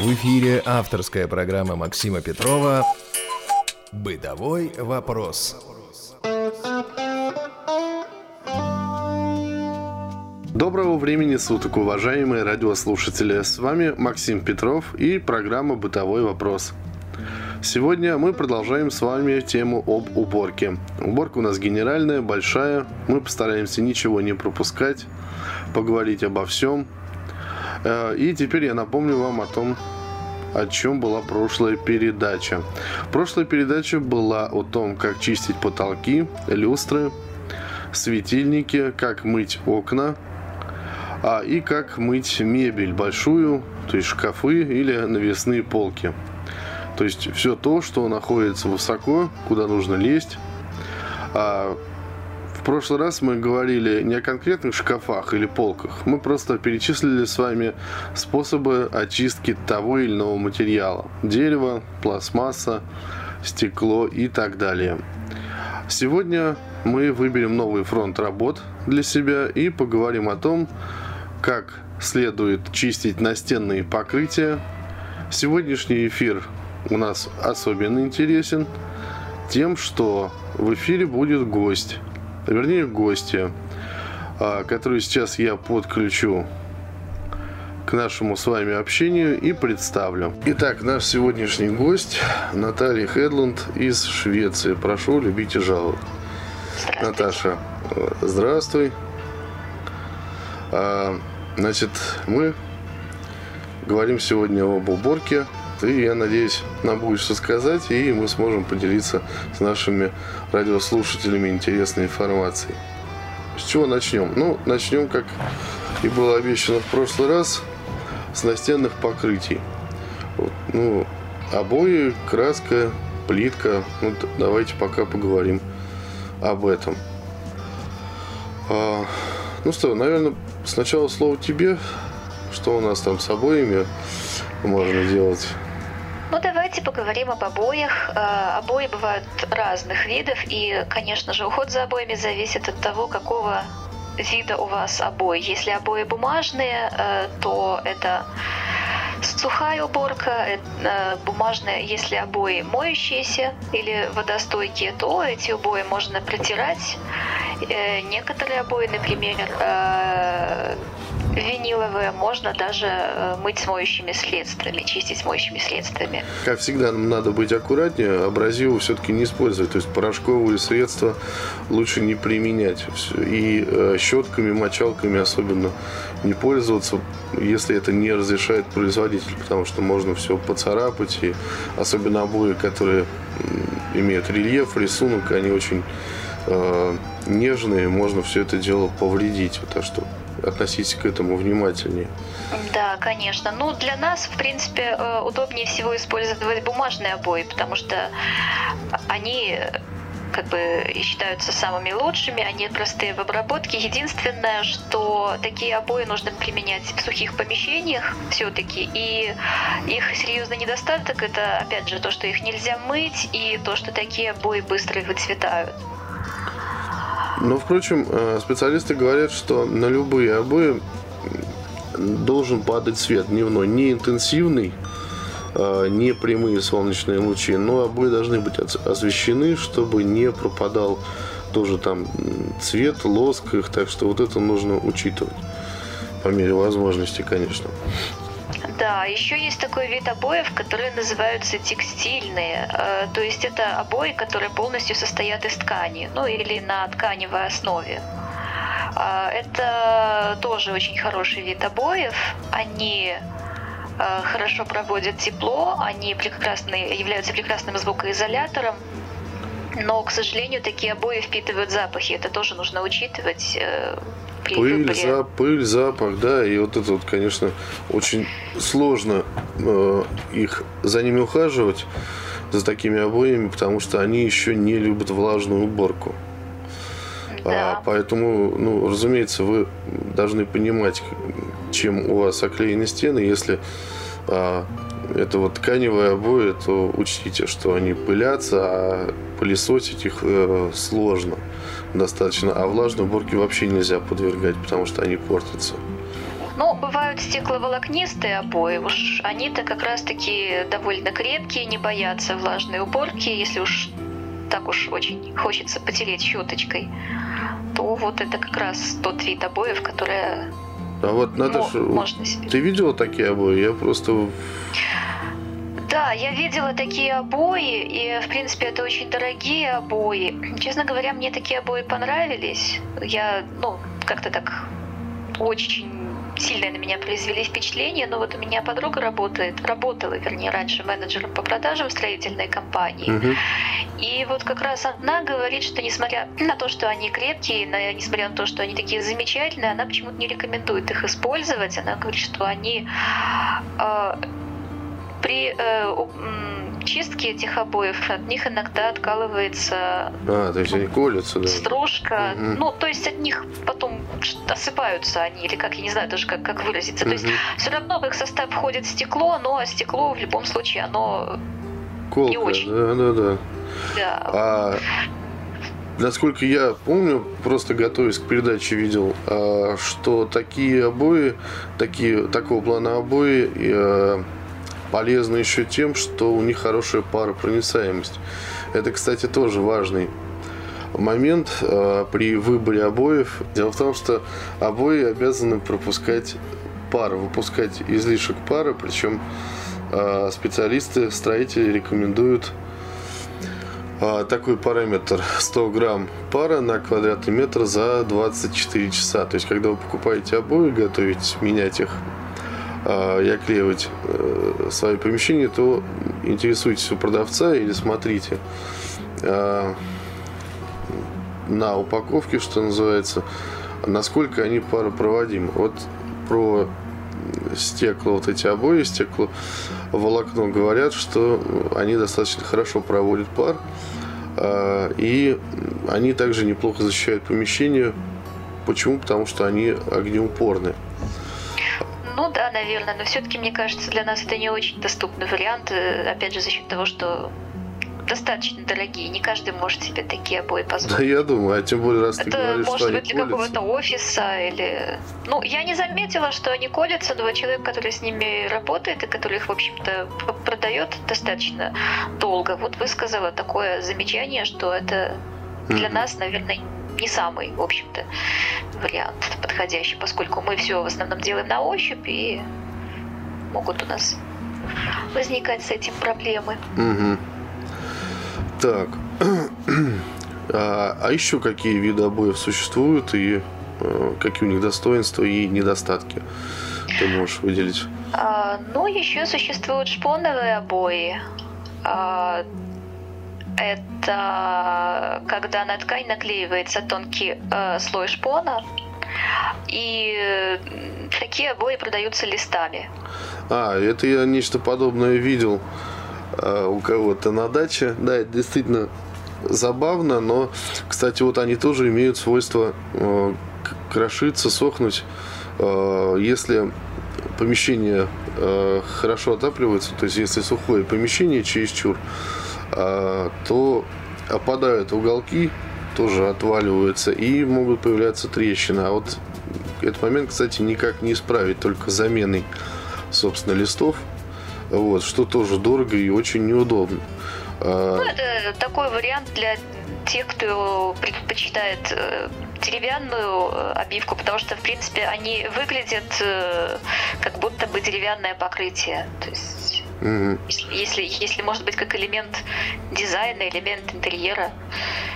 В эфире авторская программа Максима Петрова «Бытовой вопрос». Доброго времени суток, уважаемые радиослушатели. С вами Максим Петров и программа «Бытовой вопрос». Сегодня мы продолжаем с вами тему об уборке. Уборка у нас генеральная, большая. Мы постараемся ничего не пропускать, поговорить обо всем. Э, и теперь я напомню вам о том, о чем была прошлая передача. Прошлая передача была о том, как чистить потолки, люстры, светильники, как мыть окна, а, и как мыть мебель большую, то есть шкафы или навесные полки. То есть все то, что находится высоко, куда нужно лезть. А, прошлый раз мы говорили не о конкретных шкафах или полках, мы просто перечислили с вами способы очистки того или иного материала. Дерево, пластмасса, стекло и так далее. Сегодня мы выберем новый фронт работ для себя и поговорим о том, как следует чистить настенные покрытия. Сегодняшний эфир у нас особенно интересен тем, что в эфире будет гость, вернее гостья, а, которую сейчас я подключу к нашему с вами общению и представлю. Итак, наш сегодняшний гость Наталья Хедланд из Швеции. Прошу, любите жаловать. Наташа, здравствуй. А, значит, мы говорим сегодня об уборке. Ты, я надеюсь, нам будешь что сказать, и мы сможем поделиться с нашими радиослушателями интересной информацией. С чего начнем? Ну, начнем, как и было обещано в прошлый раз, с настенных покрытий. Вот, ну, обои, краска, плитка. Ну, давайте пока поговорим об этом. А, ну что, наверное, сначала слово тебе. Что у нас там с обоями можно делать? Ну, давайте поговорим об обоях. Э, обои бывают разных видов, и, конечно же, уход за обоями зависит от того, какого вида у вас обои. Если обои бумажные, э, то это сухая уборка, э, бумажная, если обои моющиеся или водостойкие, то эти обои можно протирать. Некоторые обои, например, виниловые можно даже э, мыть с моющими средствами, чистить с моющими средствами. Как всегда, нам надо быть аккуратнее, абразивы все-таки не использовать, то есть порошковые средства лучше не применять. И э, щетками, мочалками особенно не пользоваться, если это не разрешает производитель, потому что можно все поцарапать, и особенно обои, которые имеют рельеф, рисунок, они очень э, нежные, можно все это дело повредить. Так что относитесь к этому внимательнее. Да, конечно. Ну, для нас, в принципе, э, удобнее всего использовать бумажные обои, потому что они как бы считаются самыми лучшими, они простые в обработке. Единственное, что такие обои нужно применять в сухих помещениях все-таки, и их серьезный недостаток это, опять же, то, что их нельзя мыть, и то, что такие обои быстро выцветают. Но, впрочем, э, специалисты говорят, что на любые обои должен падать свет дневной, не интенсивный, э, не прямые солнечные лучи, но обои должны быть освещены, чтобы не пропадал тоже там цвет, лоск их, так что вот это нужно учитывать. По мере возможности, конечно. Да, еще есть такой вид обоев, которые называются текстильные. Э, то есть это обои, которые полностью состоят из ткани, ну или на тканевой основе. А, это тоже очень хороший вид обоев. Они э, хорошо проводят тепло, они прекрасные, являются прекрасным звукоизолятором. Но, к сожалению, такие обои впитывают запахи. Это тоже нужно учитывать пыль, за, пыль, запах, да, и вот это вот, конечно, очень сложно э, их за ними ухаживать, за такими обоями, потому что они еще не любят влажную уборку. А, да. А, поэтому, ну, разумеется, вы должны понимать, чем у вас оклеены стены. Если а, это вот тканевые обои, то учтите, что они пылятся, а пылесосить их э, сложно достаточно, а влажной уборке вообще нельзя подвергать, потому что они портятся. Ну, бывают стекловолокнистые обои. Уж они-то как раз-таки довольно крепкие, не боятся влажной уборки, если уж так уж очень хочется потереть щеточкой, то вот это как раз тот вид обоев, которые а вот надо Мо- можно себе. Ты видела такие обои? Я просто... Да, я видела такие обои, и, в принципе, это очень дорогие обои. Честно говоря, мне такие обои понравились. Я, ну, как-то так очень сильно на меня произвели впечатление, но вот у меня подруга работает, работала, вернее, раньше менеджером по продажам строительной компании. Мгм. И вот как раз она говорит, что несмотря на то, что они крепкие, на- несмотря на то, что они такие замечательные, она почему-то не рекомендует их использовать. Она говорит, что они э, при э, чистке этих обоев от них иногда откалывается А, то есть они колются, да. стружка. Мгм. Ну, то есть от них потом осыпаются они, или как, я не знаю даже, как, как выразиться. То есть все равно в их состав входит стекло, но стекло в любом случае, оно, Колка, очень. да, да, да. да, А насколько я помню, просто готовясь к передаче видел, а, что такие обои, такие, такого плана обои э, полезны еще тем, что у них хорошая паропроницаемость. Это, кстати, тоже важный момент э, при выборе обоев. Дело в том, что обои обязаны пропускать пар, выпускать излишек пара, причем э, специалисты, строители рекомендуют а, такой параметр 100 грамм пара на квадратный метр за 24 часа. То есть, когда вы покупаете обои, готовитесь менять их и оклеивать э, свои помещения, то интересуйтесь у продавца или смотрите а, на упаковке, что называется, насколько они паропроводимы. Вот про стекла, вот эти обои, стекло волокно говорят, что они достаточно хорошо проводят пар, а, и они также неплохо защищают помещение. Почему? Потому что они огнеупорны. Да, наверное, но все-таки, мне кажется, для нас это не очень доступный вариант, э, опять же, за счет того, что достаточно дорогие, не каждый может себе такие обои Да, позволить. я думаю, а тем более, раз ты Это говоришь, что может они быть для какого-то офиса или... Ну, я не заметила, что они колятся, но человек, который с ними работает и который их, в общем-то, продает достаточно долго, вот высказала такое замечание, что это для Мгм. нас, наверное, не самый, в общем-то, вариант подходящий, поскольку мы все в основном делаем на ощупь и могут у нас возникать с этим проблемы. Мгм. Так. А, а еще какие виды обоев существуют и э, какие у них достоинства и недостатки ты можешь выделить? А, ну, еще существуют шпоновые обои. А, это когда на ткань наклеивается тонкий э, слой шпона. И такие обои продаются листами. А, это я нечто подобное видел э, у кого-то на даче. Да, это действительно забавно, но, кстати, вот они тоже имеют свойство э, крошиться, сохнуть. Э, если помещение э, хорошо отапливается, то есть если сухое помещение чересчур, э, то опадают уголки, тоже отваливаются и могут появляться трещины. А вот этот момент, кстати, никак не исправить, только заменой, собственно, листов. Вот, что тоже дорого и очень неудобно. А, Ну, это такой вариант для тех, кто предпочитает э, деревянную э, обивку, потому что, в принципе, они выглядят э, как будто бы деревянное покрытие. То есть, мгм. если, если, может быть как элемент дизайна, элемент интерьера,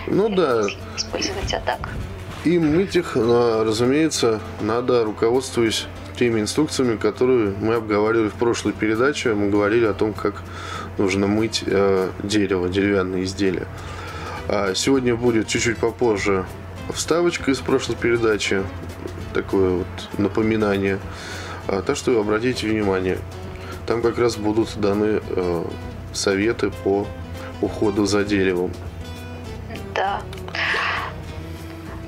Ну да, использовать, а так. и мыть их, разумеется, надо руководствуясь теми инструкциями, которые мы обговаривали в прошлой передаче. Мы говорили о том, как нужно мыть э, дерево, деревянные изделия. А сегодня будет чуть-чуть попозже вставочка из прошлой передачи, такое вот напоминание. А, так что обратите внимание, там как раз будут даны э, советы по уходу за деревом. Да.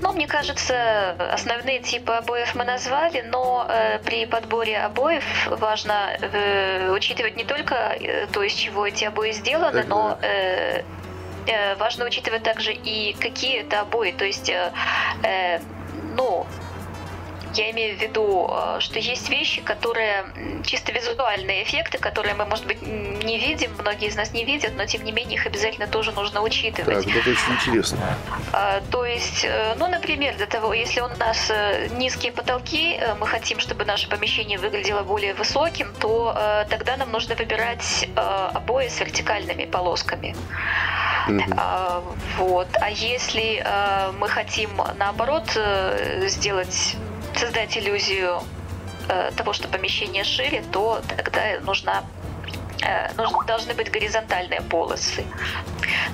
Ну, мне кажется, основные типы обоев мы назвали, но э, при подборе обоев важно э, учитывать не только э, то, из чего эти обои сделаны, Так, но э, э, важно учитывать также и какие это обои. То есть, э, э, ну, Я имею в виду, э, что есть вещи, которые чисто визуальные эффекты, которые мы, может быть, не видим, многие из нас не видят, но тем не менее их обязательно тоже нужно учитывать. Так, это очень интересно. А, то есть, э, ну, например, для того, если у нас э, низкие потолки, мы хотим, чтобы наше помещение выглядело более высоким, то тогда нам нужно выбирать обои с вертикальными полосками. Mm-hmm. Вот. А если мы хотим наоборот сделать создать иллюзию э, того, что помещение шире, то тогда нужна э, должны быть горизонтальные полосы.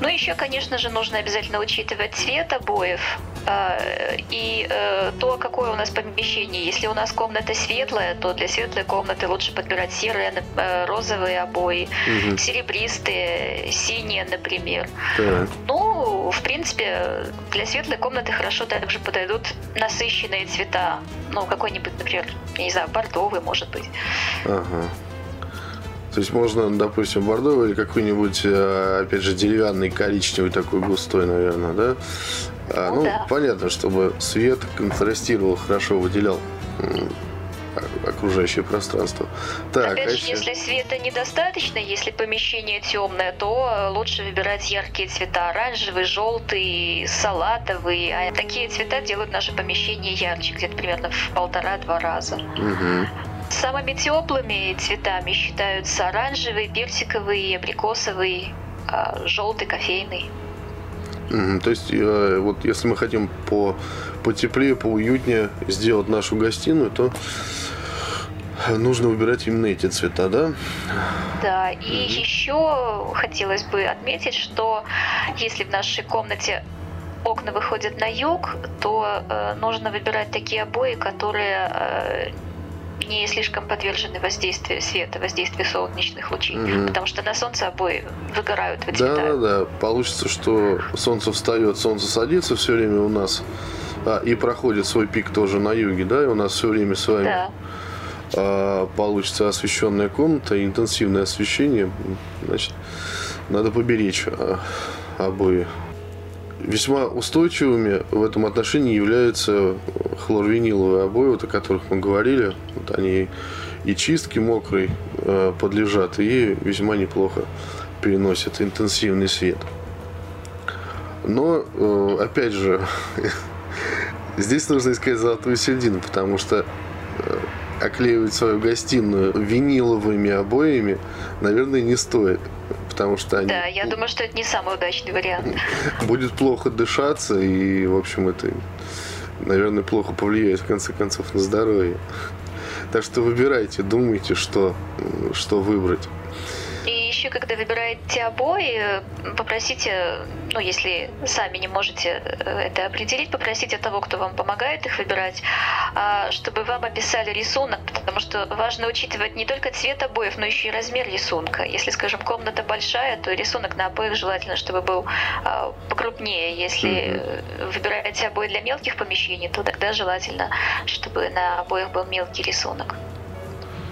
Ну, еще, конечно же, нужно обязательно учитывать цвет обоев э, и э, то, какое у нас помещение. Если у нас комната светлая, то для светлой комнаты лучше подбирать серые, э, розовые обои, угу. серебристые, синие, например. Да. Ну, в принципе, для светлой комнаты хорошо также подойдут насыщенные цвета. Ну, какой-нибудь, например, я не знаю, бордовый, может быть. Ага. То есть можно, допустим, бордовый или какой-нибудь, э, опять же, деревянный коричневый такой густой, наверное, да? А, ну, ну да. понятно, чтобы свет контрастировал, хорошо выделял окружающее пространство. Так, Опять а же, если света недостаточно, если помещение темное, то лучше выбирать яркие цвета. Оранжевый, желтый, салатовый. А такие цвета делают наше помещение ярче, где-то примерно в полтора-два раза. Угу. Самыми теплыми цветами считаются оранжевый, персиковый, абрикосовый, а, желтый, кофейный. Mm, то есть, э, вот если мы хотим по потеплее, поуютнее сделать нашу гостиную, то нужно выбирать именно эти цвета, да? Да, и mm-hmm. еще хотелось бы отметить, что если в нашей комнате окна выходят на юг, то э, нужно выбирать такие обои, которые э, не слишком подвержены воздействию света, воздействию солнечных лучей, угу. потому что на солнце обои выгорают, выцветают. Да, да, получится, что солнце встает, солнце садится все время у нас, а, и проходит свой пик тоже на юге, да, и у нас все время с вами да. а, получится освещенная комната, интенсивное освещение, значит, надо поберечь а, обои. Весьма устойчивыми в этом отношении являются хлорвиниловые обои, вот о которых мы говорили. Вот они и чистки мокрой э, подлежат, и весьма неплохо переносят интенсивный свет. Но, э, опять же, здесь нужно искать золотую середину, потому что э, оклеивать свою гостиную виниловыми обоями, наверное, не стоит потому что они... Да, я думаю, что это не самый удачный вариант. Будет плохо дышаться, и, в общем, это, наверное, плохо повлияет, в конце концов, на здоровье. Так что выбирайте, думайте, что, что выбрать еще, когда выбираете обои, попросите, ну, если сами не можете э, это определить, попросите того, кто вам помогает их выбирать, а, чтобы вам описали рисунок, потому что важно учитывать не только цвет обоев, но еще и размер рисунка. Если, скажем, комната большая, то рисунок на обоих желательно, чтобы был а, покрупнее. Если выбираете обои для мелких помещений, то тогда желательно, чтобы на обоих был мелкий рисунок.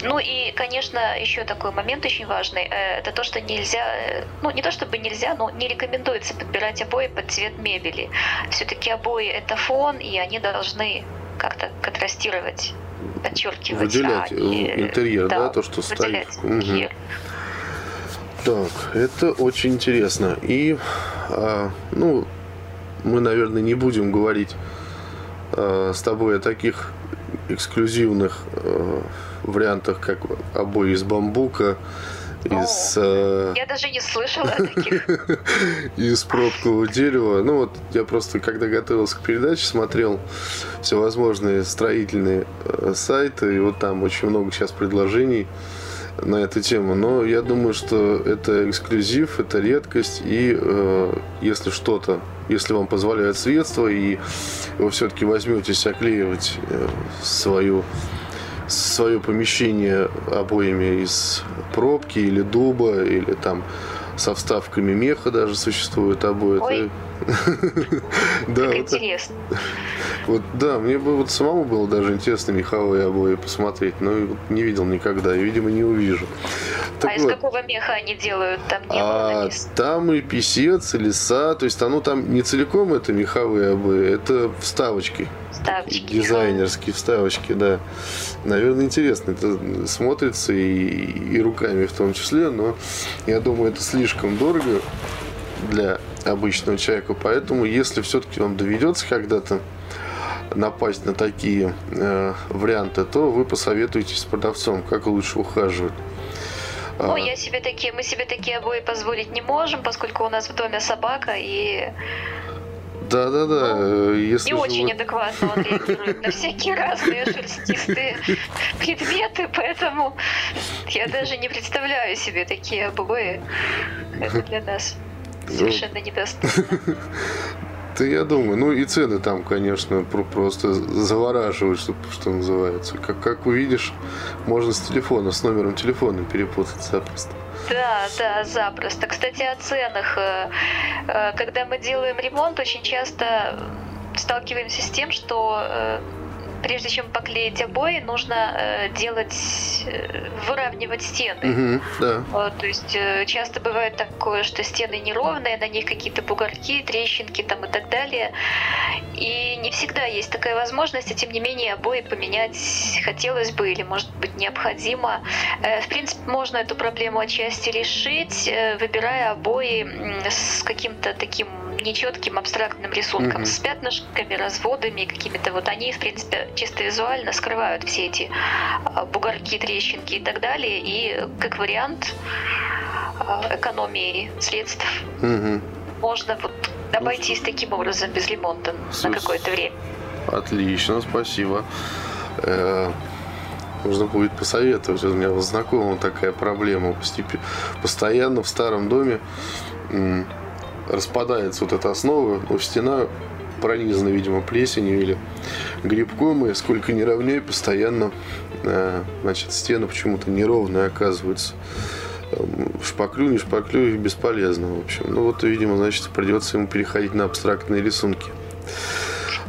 Ну и, конечно, еще такой момент очень важный, э, это то, что нельзя, э, ну не то чтобы нельзя, но не рекомендуется подбирать обои под цвет мебели. Все-таки обои это фон, и они должны как-то контрастировать, подчеркивать. Выделять а, и, интерьер, да, да, то, что стоит. Угу. Так, это очень интересно. И, а, ну, мы, наверное, не будем говорить а, с тобой о таких эксклюзивных а, вариантах, как обои из бамбука, из... О, я даже не слышала таких. из пробкового дерева. Ну вот, я просто, когда готовился к передаче, смотрел всевозможные строительные э, сайты, и вот там очень много сейчас предложений на эту тему. Но я думаю, что это эксклюзив, это редкость, и э, если что-то, если вам позволяют средства, и вы все-таки возьметесь оклеивать э, свою свое помещение обоями из пробки или дуба, или там со вставками меха даже существуют обои. Ой. да, вот, интересно. Вот, да, мне бы вот самому было даже интересно меховые обои посмотреть, но не видел никогда и, видимо, не увижу. Так а вот. из какого меха они делают? Там не а, Там и писец, и леса. То есть оно там не целиком это меховые обои, это вставочки. Вставочки. Дизайнерские вставочки, да. Наверное, интересно. Это смотрится и, и руками в том числе, но я думаю, это слишком дорого для обычного человека. Поэтому, если все-таки вам доведется когда-то напасть на такие э, варианты, то вы посоветуетесь с продавцом, как лучше ухаживать. Ну, я себе такие, мы себе такие обои позволить не можем, поскольку у нас в доме собака и да, да, да. Ну, если не очень вы... адекватно он реагирует на всякие разные шерстистые предметы, поэтому я даже не представляю себе такие обои. Это для нас ну, совершенно недоступно. Да я думаю, ну и цены там, конечно, просто завораживают, что, что называется. Как, как увидишь, можно с телефона, с номером телефона перепутать запросто. Да, да, запросто. Кстати, о ценах. Э, э, когда мы делаем ремонт, очень часто сталкиваемся с тем, что э, прежде чем поклеить обои, нужно э, делать, э, выравнивать стены. Угу, да. Вот, то есть э, часто бывает такое, что стены неровные, на них какие-то бугорки, трещинки там и так далее. И не всегда есть такая возможность, и тем не менее обои поменять хотелось бы или может быть необходимо. Э, в принципе, можно эту проблему отчасти решить, э, выбирая обои с каким-то таким нечетким абстрактным рисунком, mm-hmm. с пятнышками, разводами какими-то. Вот они, в принципе, чисто визуально скрывают все эти а, бугорки, трещинки и так далее. И как вариант а, экономии средств mm-hmm. можно вот обойтись таким образом без ремонта на какое-то время. Отлично, спасибо. Э, нужно будет посоветовать. У меня знакомая такая проблема. Постоянно в старом доме распадается вот эта основа, но стена пронизана, видимо, плесенью или грибком, и сколько не равняй, постоянно э, значит, стены почему-то неровные оказываются. Эм, шпаклю, не шпаклю, бесполезно, в общем. Ну вот, видимо, значит, придется ему переходить на абстрактные рисунки.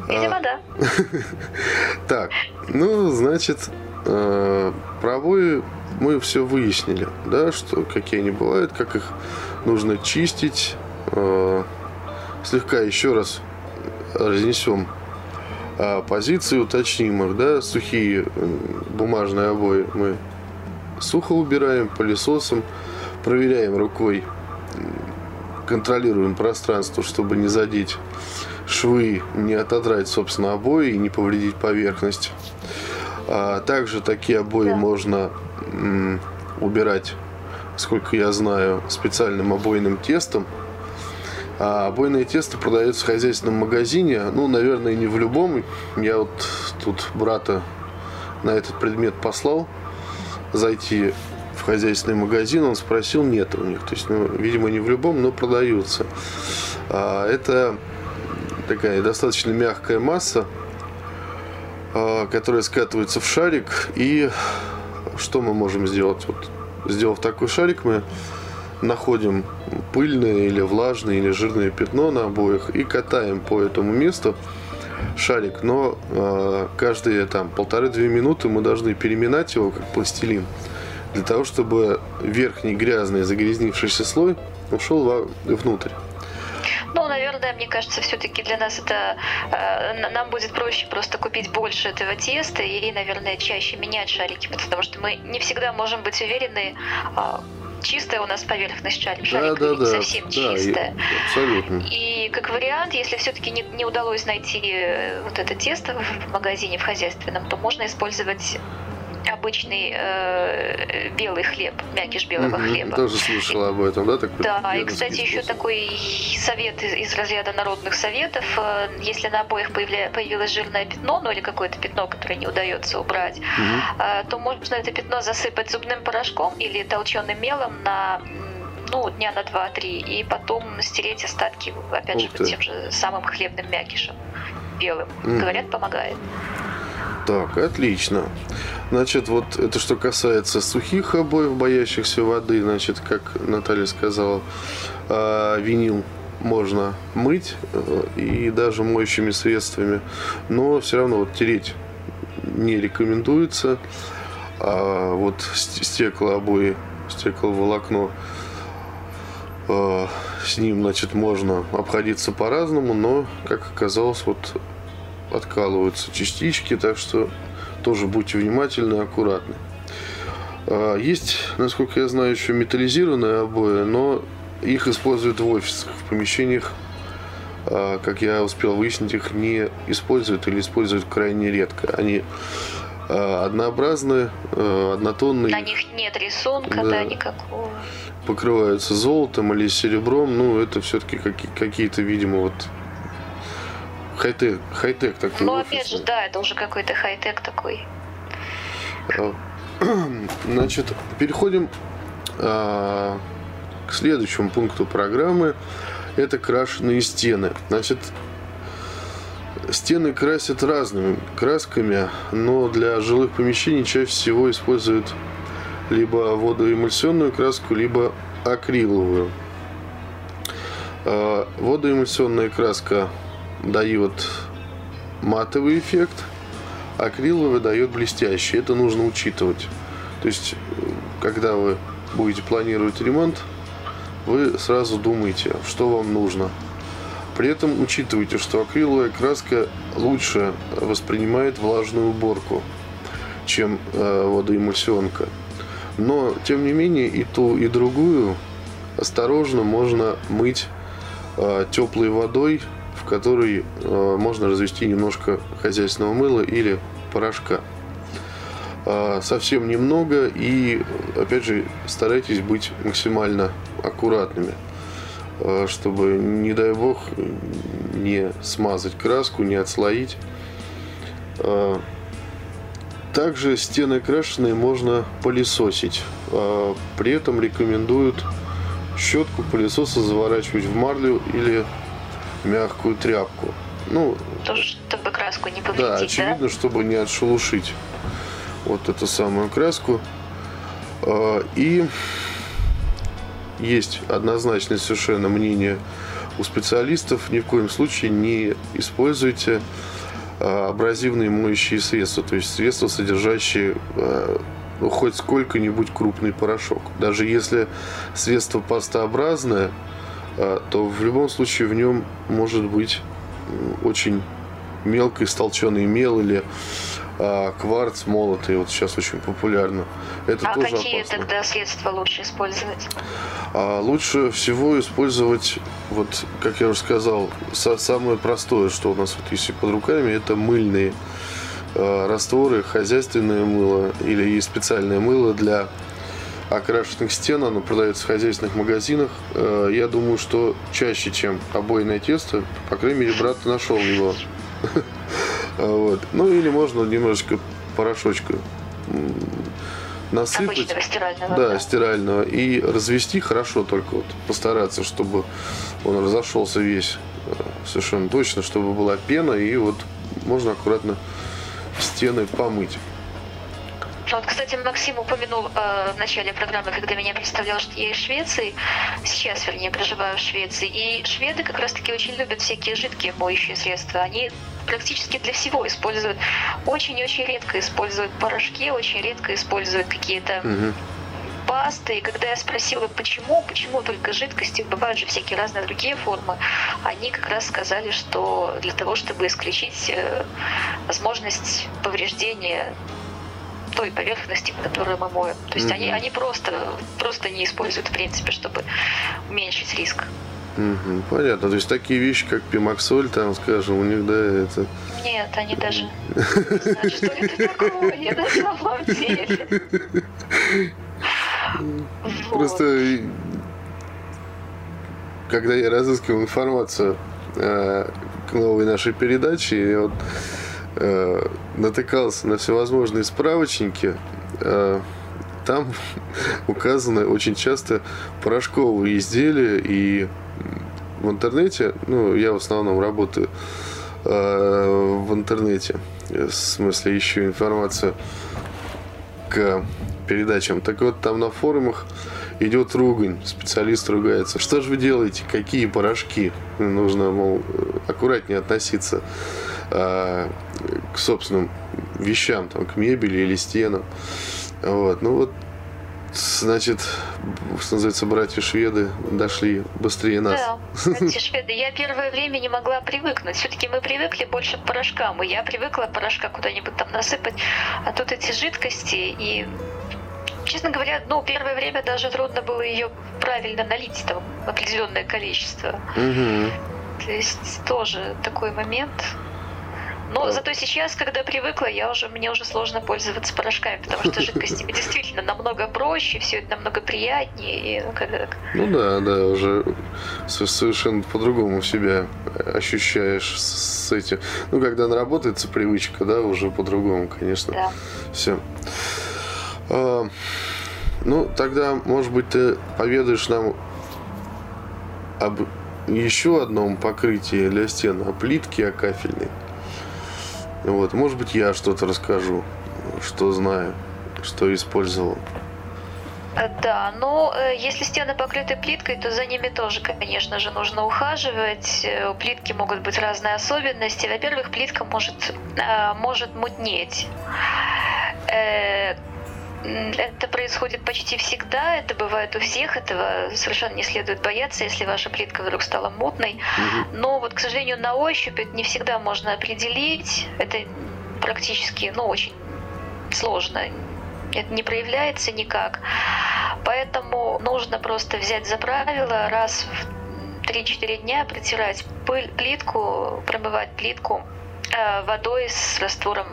Видимо, а, да. Так, ну, значит, э, про обои мы все выяснили, да, что какие они бывают, как их нужно чистить, Э, слегка еще раз разнесем э, позиции, уточним их, да, сухие бумажные обои мы сухо убираем пылесосом, проверяем рукой, контролируем пространство, чтобы не задеть швы, не отодрать, собственно, обои и не повредить поверхность. А также такие обои да. можно убирать, сколько я знаю, специальным обойным тестом, а обойное тесто продается в хозяйственном магазине. Ну, наверное, не в любом. Я вот тут брата на этот предмет послал зайти в хозяйственный магазин. Он спросил, нет у них. То есть, ну, видимо, не в любом, но продаются. А, это такая достаточно мягкая масса, а, которая скатывается в шарик. И что мы можем сделать? Вот, сделав такой шарик, мы находим пыльное или влажное или жирное пятно на обоих и катаем по этому месту шарик, но э, каждые там полторы-две минуты мы должны переминать его как пластилин для того, чтобы верхний грязный загрязнившийся слой ушел внутрь. Ну, наверное, мне кажется, все-таки для нас это э, нам будет проще просто купить больше этого теста и, наверное, чаще менять шарики, потому что мы не всегда можем быть уверены, э, чистая у нас поверхность шарика, да, да, да, совсем чистая. абсолютно. И как вариант, если все-таки не, не удалось найти э, вот это тесто в магазине, в хозяйственном, то можно использовать обычный э, белый хлеб, мякиш белого mm-hmm. хлеба. Тоже слышала об этом, да? Такой да, и, кстати, способ. еще такой совет из, из разряда народных советов. Э, если на обоих появля, появилось жирное пятно, ну или какое-то пятно, которое не удается убрать, mm-hmm. то можно это пятно засыпать зубным порошком или толченым мелом на ну, дня на 2-3, и потом стереть остатки, опять Ух же, тем же самым хлебным мякишем белым. Mm. Говорят, помогает. Так, отлично. Значит, вот это что касается сухих обоев, боящихся воды, значит, как Наталья сказала, а, винил можно мыть э, и даже моющими средствами, но все равно вот тереть не рекомендуется. А вот стекла обои стекловолокно. Э, с ним, значит, можно обходиться по-разному, но, как оказалось, вот откалываются частички, так что тоже будьте внимательны и аккуратны. Э, есть, насколько я знаю, еще металлизированные обои, но их используют в офисах, в помещениях, э, как я успел выяснить, их не используют или используют крайне редко. Они однообразные, однотонные. На них нет рисунка, да, да никакого покрываются золотом или серебром, ну, это все-таки какие-то, видимо, вот хай-тек, хай-тек такой. Ну, опять же, да, это уже какой-то хай-тек такой. А, значит, переходим а, к следующему пункту программы. Это крашеные стены. Значит, стены красят разными красками, но для жилых помещений чаще всего используют либо водоэмульсионную краску, либо акриловую. А, водоэмульсионная краска дает матовый эффект, акриловая дает блестящий. Это нужно учитывать. То есть, когда вы будете планировать ремонт, вы сразу думаете, что вам нужно. При этом учитывайте, что акриловая краска лучше воспринимает влажную уборку, чем э, водоэмульсионка. Но, тем не менее, и ту, и другую осторожно можно мыть э, теплой водой, в которой э, можно развести немножко хозяйственного мыла или порошка. Э, совсем немного и, опять же, старайтесь быть максимально аккуратными, э, чтобы, не дай бог, не смазать краску, не отслоить. Э, также стены крашеные можно пылесосить. А, при этом рекомендуют щетку пылесоса заворачивать в марлю или мягкую тряпку. Ну, Тоже, чтобы краску не повредить, да? очевидно, да? чтобы не отшелушить вот эту самую краску. А, и есть однозначное совершенно мнение у специалистов. Ни в коем случае не используйте Э, абразивные моющие средства, то есть средства, содержащие э, ну, хоть сколько-нибудь крупный порошок. Даже если средство пастообразное, то в любом случае в нем может быть очень мелко истолченный мел или а, кварц молотый, вот сейчас очень популярно. Это а тоже какие опасно. тогда средства лучше использовать? А лучше всего использовать, вот как я уже сказал, самое простое, что у нас вот есть под руками, это мыльные э, растворы, хозяйственное мыло или специальное мыло для окрашенных стен. Оно продается в хозяйственных магазинах. Э, я думаю, что чаще, чем обойное тесто, по крайней мере, брат нашел его. Вот. Ну или можно немножечко порошочка насыпать. стирального. Да, да, стирального. И развести хорошо только вот постараться, чтобы он разошелся весь э, совершенно точно, чтобы была пена, и вот можно аккуратно стены помыть. Вот, кстати, Максим упомянул э, в начале программы, когда меня представлял, что я из Швеции, сейчас, вернее, проживаю в Швеции, и шведы как раз-таки очень любят всякие жидкие моющие средства. Они практически для всего используют, очень-очень редко используют порошки, очень редко используют какие-то угу. пасты. И когда я спросила, почему, почему только жидкости, бывают же всякие разные другие формы, они как раз сказали, что для того, чтобы исключить э, возможность повреждения той поверхности, которую мы моем. То есть mm-hmm. они, они просто, просто не используют, в принципе, чтобы уменьшить риск. Угу, понятно. То есть такие вещи, как пимаксоль, там, скажем, у них, да, это... Нет, они даже не знают, что это такое на самом деле. Просто когда я разыскивал информацию э, к новой нашей передаче, я вот э, натыкался на всевозможные справочники. Э, там указаны очень часто порошковые изделия и в интернете, ну, я в основном работаю э, в интернете, в смысле ищу информацию к передачам. Так вот, там на форумах идет ругань, специалист ругается. Что же вы делаете? Какие порошки? Нужно, мол, аккуратнее относиться э, к собственным вещам, там, к мебели или стенам. Вот. Ну вот Значит, что называется, братья шведы дошли быстрее нас. Да, братья шведы. Я первое время не могла привыкнуть. Все-таки мы привыкли больше к порошкам. И я привыкла порошка куда-нибудь там насыпать. А тут эти жидкости и честно говоря, ну, первое время даже трудно было ее правильно налить, там, определенное количество. Угу. То есть тоже такой момент. Но зато сейчас, когда привыкла, я уже, мне уже сложно пользоваться порошками, потому что жидкостями действительно намного проще, все это намного приятнее. И, ну, когда... ну да, да, уже совершенно по-другому себя ощущаешь с этим. Ну, когда наработается привычка, да, уже по-другому, конечно. Да. Все. А, ну, тогда, может быть, ты поведаешь нам об еще одном покрытии для стен, о плитке, о кафельной. Вот, может быть, я что-то расскажу, что знаю, что использовал. Э, да, но э, если стены покрыты плиткой, то за ними тоже, конечно же, нужно ухаживать. Э, у плитки могут быть разные особенности. Во-первых, плитка может, может мутнеть. Это происходит почти всегда, это бывает у всех, этого совершенно не следует бояться, если ваша плитка вдруг стала мутной. Но вот, к сожалению, на ощупь это не всегда можно определить. Это практически, ну, очень сложно. Это не проявляется никак. Поэтому нужно просто взять за правило раз в 3-4 дня протирать пыль, плитку, промывать плитку э, водой с раствором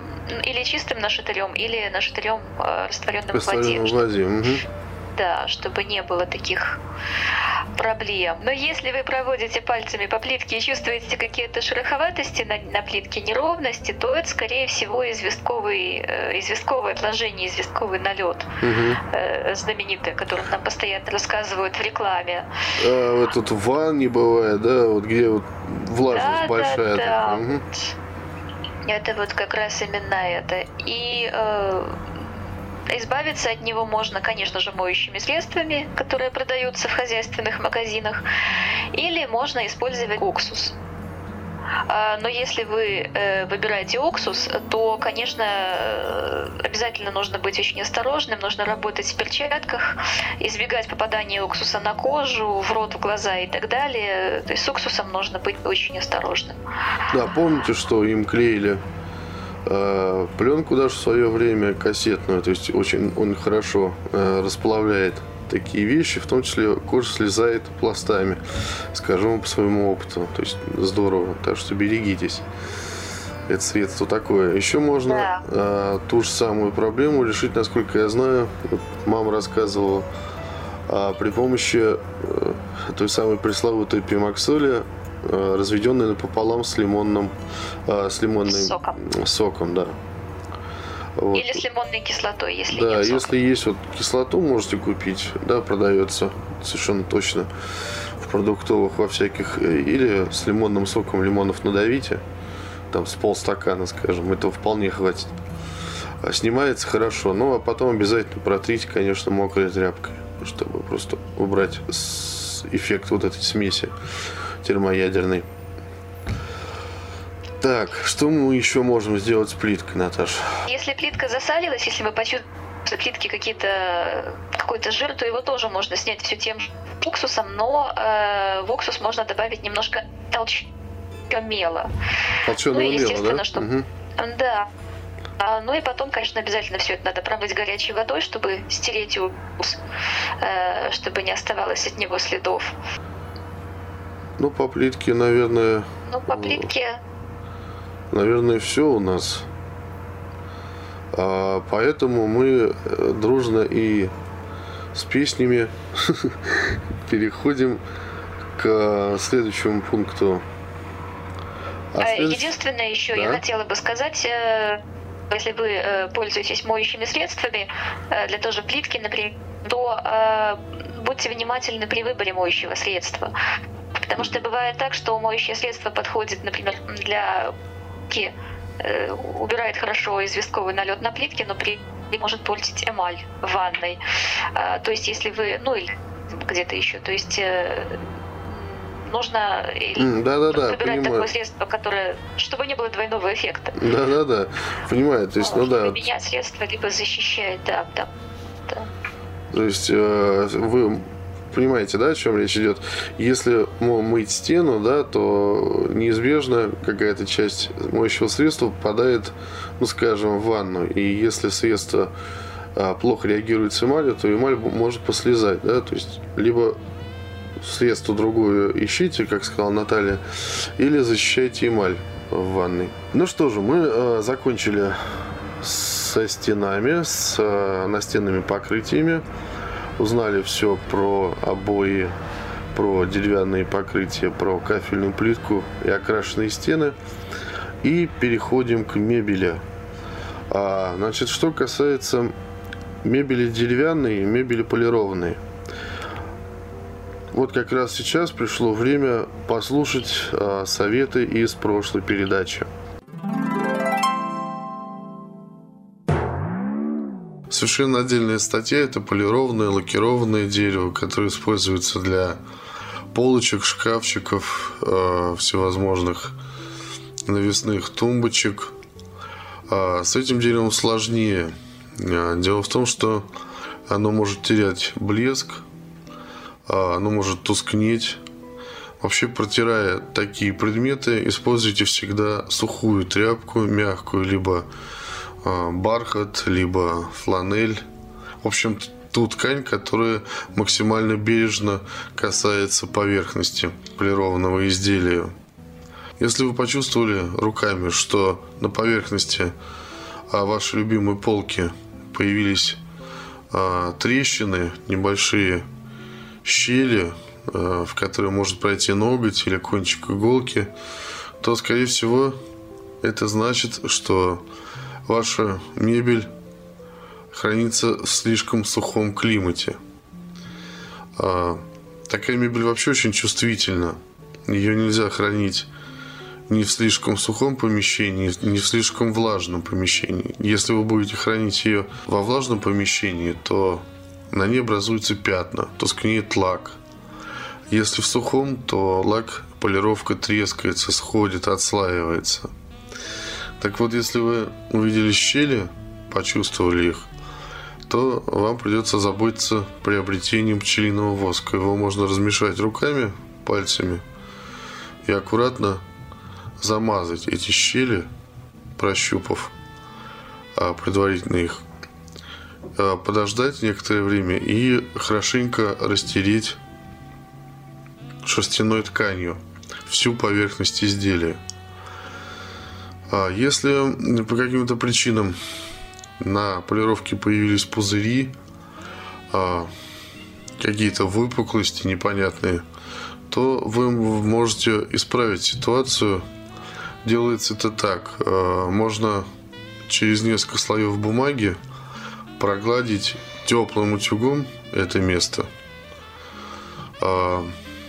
или чистым нашатырем, или нашатырем э, растворенным в воде. В воде. Угу. Да, чтобы не было таких проблем. Но если вы проводите пальцами по плитке и чувствуете какие-то шероховатости на, на плитке, неровности, то это, скорее всего, известковый, э, известковое отложение, известковый налет, угу. э, знаменитый, о котором нам постоянно рассказывают в рекламе. А, вот тут в ванне бывает, да, вот где вот влажность да, большая. Да, да. Угу. Это вот как раз именно это. И э, избавиться от него можно, конечно же, моющими средствами, которые продаются в хозяйственных магазинах, или можно использовать уксус. А, но если вы э, выбираете уксус, то, конечно, э, обязательно нужно быть очень осторожным, нужно работать в перчатках, избегать попадания уксуса на кожу, в рот, в глаза и так далее. То есть с уксусом нужно быть очень осторожным. Да, помните, что им клеили э, пленку даже в свое время кассетную, то есть очень он хорошо расплавляет такие вещи, в том числе кожа слезает пластами, скажем по своему опыту. То есть здорово, так что берегитесь. Это средство такое. Еще можно да. а, ту же самую проблему решить, насколько я знаю. Вот мама рассказывала а, при помощи а, той самой пресловутой пимаксоли, а, разведенной напополам с лимонным, а, с лимонным соком. соком, да. Вот. Или с лимонной кислотой, если да, нет сока. если есть вот кислоту, можете купить, да, продается совершенно точно в продуктовых во всяких. Э, или с лимонным соком лимонов надавите, там с полстакана, скажем, этого вполне хватит. А снимается хорошо, ну а потом обязательно протрите, конечно, мокрой тряпкой, чтобы просто убрать эффект вот этой смеси термоядерной. Так, что мы еще можем сделать с плиткой, Наташа? Если плитка засалилась, если вы почувствуете в плитке какие-то какой-то жир, то его тоже можно снять все тем же уксусом, но э, в уксус можно добавить немножко толчка мела. Толченого ну, естественно, да? Что... Угу. Да. А, ну и потом, конечно, обязательно все это надо промыть горячей водой, чтобы стереть уксус, э, чтобы не оставалось от него следов. Ну, по плитке, наверное... Ну, по плитке наверное, все у нас. А, поэтому мы э, дружно и с песнями переходим к следующему пункту. А э, следующ... Единственное еще да? я хотела бы сказать, э, если вы пользуетесь моющими средствами для тоже плитки, например, то будьте внимательны при выборе моющего средства. Потому что бывает так, что моющее средство подходит, например, для плитки, э, убирает хорошо известковый налет на плитке, но при может портить эмаль в ванной. А, то есть, если вы, ну или где-то еще, то есть э, нужно mm, да, да, да, выбирать понимаю. такое средство, которое, чтобы не было двойного эффекта. Да, да, да, понимаю, то есть, ну, ну да. Менять средство либо защищает, да, да, да. То есть э, вы понимаете, да, о чем речь идет? Если мыть стену, да, то неизбежно какая-то часть моющего средства попадает, ну, скажем, в ванну. И если средство а, плохо реагирует с эмалью, то эмаль может послезать, да, то есть либо средство другое ищите, как сказала Наталья, или защищайте эмаль в ванной. Ну что же, мы э, закончили со стенами, с э, настенными покрытиями узнали все про обои, про деревянные покрытия, про кафельную плитку и окрашенные стены. И переходим к мебели. А, значит, что касается мебели деревянной и мебели полированной. Вот как раз сейчас пришло время послушать а, советы из прошлой передачи. Совершенно отдельная статья – это полированное, лакированное дерево, которое используется для полочек, шкафчиков, э, всевозможных навесных тумбочек. А с этим деревом сложнее. А, дело в том, что оно может терять блеск, а, оно может тускнеть. Вообще, протирая такие предметы, используйте всегда сухую тряпку, мягкую, либо бархат, либо фланель. В общем, ту ткань, которая максимально бережно касается поверхности полированного изделия. Если вы почувствовали руками, что на поверхности а, вашей любимой полки появились а, трещины, небольшие щели, а, в которые может пройти ноготь или кончик иголки, то, скорее всего, это значит, что ваша мебель хранится в слишком сухом климате. А, такая мебель вообще очень чувствительна. Ее нельзя хранить ни в слишком сухом помещении, ни в слишком влажном помещении. Если вы будете хранить ее во влажном помещении, то на ней образуются пятна, тускнеет лак. Если в сухом, то лак, полировка трескается, сходит, отслаивается – так вот, если вы увидели щели, почувствовали их, то вам придется заботиться приобретением пчелиного воска. Его можно размешать руками, пальцами и аккуратно замазать эти щели, прощупав а, предварительно их, а, подождать некоторое время и хорошенько растереть шерстяной тканью всю поверхность изделия. А если по каким-то причинам на полировке появились пузыри, а, какие-то выпуклости непонятные, то вы можете исправить ситуацию. Делается это так. А, можно через несколько слоев бумаги прогладить теплым утюгом это место.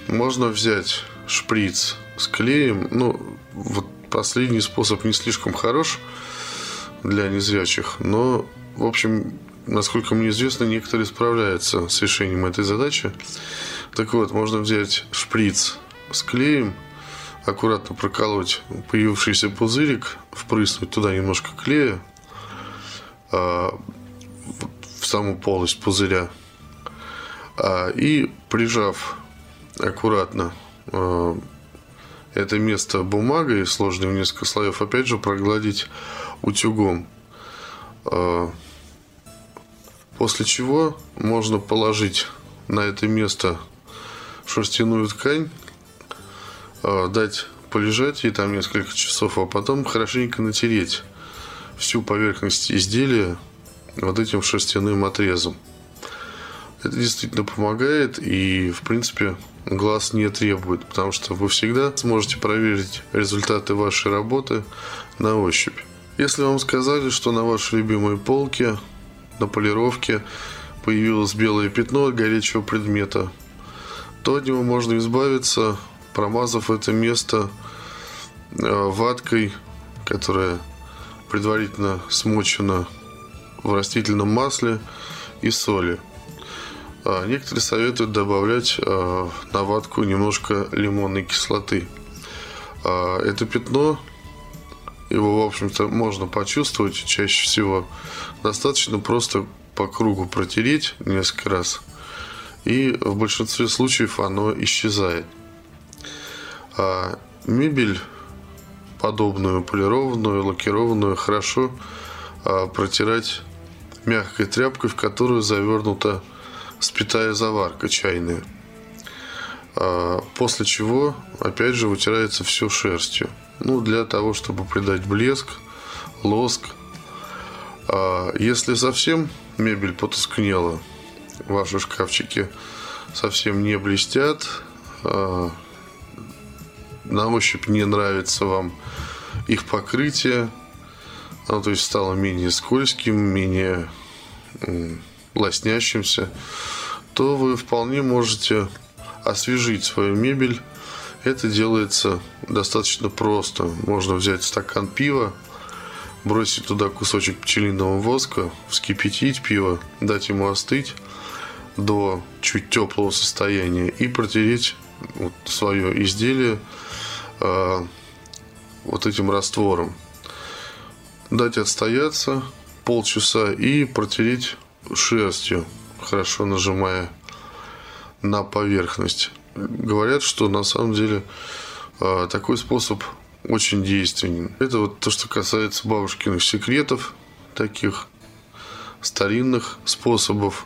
Можно взять шприц с клеем, ну, вот Последний способ не слишком хорош для незрячих, но, в общем, насколько мне известно, некоторые справляются с решением этой задачи. Так вот, можно взять шприц с клеем, аккуратно проколоть появившийся пузырик, впрыснуть туда немножко клея а, в саму полость пузыря а, и прижав аккуратно а, это место бумагой, сложной в несколько слоев, опять же прогладить утюгом. А, после чего можно положить на это место шерстяную ткань, а, дать полежать ей там несколько часов, а потом хорошенько натереть всю поверхность изделия вот этим шерстяным отрезом. Это действительно помогает и, в принципе, глаз не требует, потому что вы всегда сможете проверить результаты вашей работы на ощупь. Если вам сказали, что на вашей любимой полке на полировке появилось белое пятно от горячего предмета, то от него можно избавиться, промазав это место э, ваткой, которая предварительно смочена в растительном масле и соли. А, некоторые советуют добавлять а, на ватку немножко лимонной кислоты. А, это пятно, его, в общем-то, можно почувствовать чаще всего. Достаточно просто по кругу протереть несколько раз, и в большинстве случаев оно исчезает. Мебель подобную полированную, лакированную хорошо протирать мягкой тряпкой, в которую завернута спитая заварка чайная. А, после чего, опять же, вытирается все шерстью. Ну, для того, чтобы придать блеск, лоск. А если совсем мебель потускнела, ваши шкафчики совсем не блестят, а, на ощупь не нравится вам их покрытие, оно то есть стало менее скользким, менее лоснящимся, то вы вполне можете освежить свою мебель. Это делается достаточно просто. Можно взять стакан пива, бросить туда кусочек пчелиного воска, вскипятить пиво, дать ему остыть до чуть теплого состояния и протереть вот свое изделие э, вот этим раствором. Дать отстояться полчаса и протереть шерстью, хорошо нажимая на поверхность. Говорят, что на самом деле э, такой способ очень действенен. Это вот то, что касается бабушкиных секретов, таких старинных способов.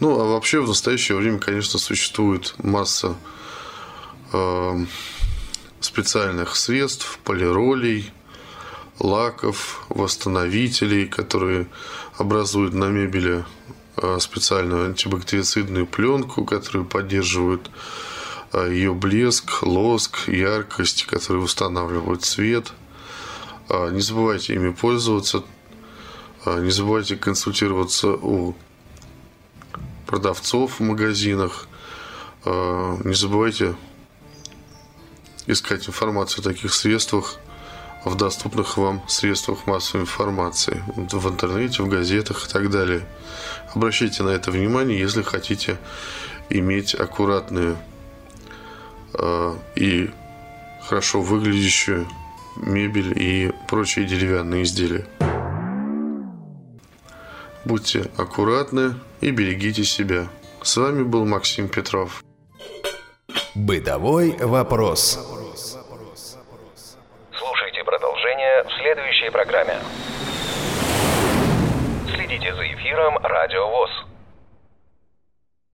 Ну, а вообще в настоящее время, конечно, существует масса э, специальных средств, полиролей, лаков, восстановителей, которые образуют на мебели э, специальную антибактерицидную пленку, которые поддерживают э, ее блеск, лоск, яркость, которые устанавливают цвет. Э, не забывайте ими пользоваться. Не забывайте консультироваться у продавцов в магазинах. Не забывайте искать информацию о таких средствах в доступных вам средствах массовой информации, в интернете, в газетах и так далее. Обращайте на это внимание, если хотите иметь аккуратную э, и хорошо выглядящую мебель и прочие деревянные изделия. Будьте аккуратны и берегите себя. С вами был Максим Петров. Бытовой вопрос. Программе. Следите за эфиром «Радио ВОЗ».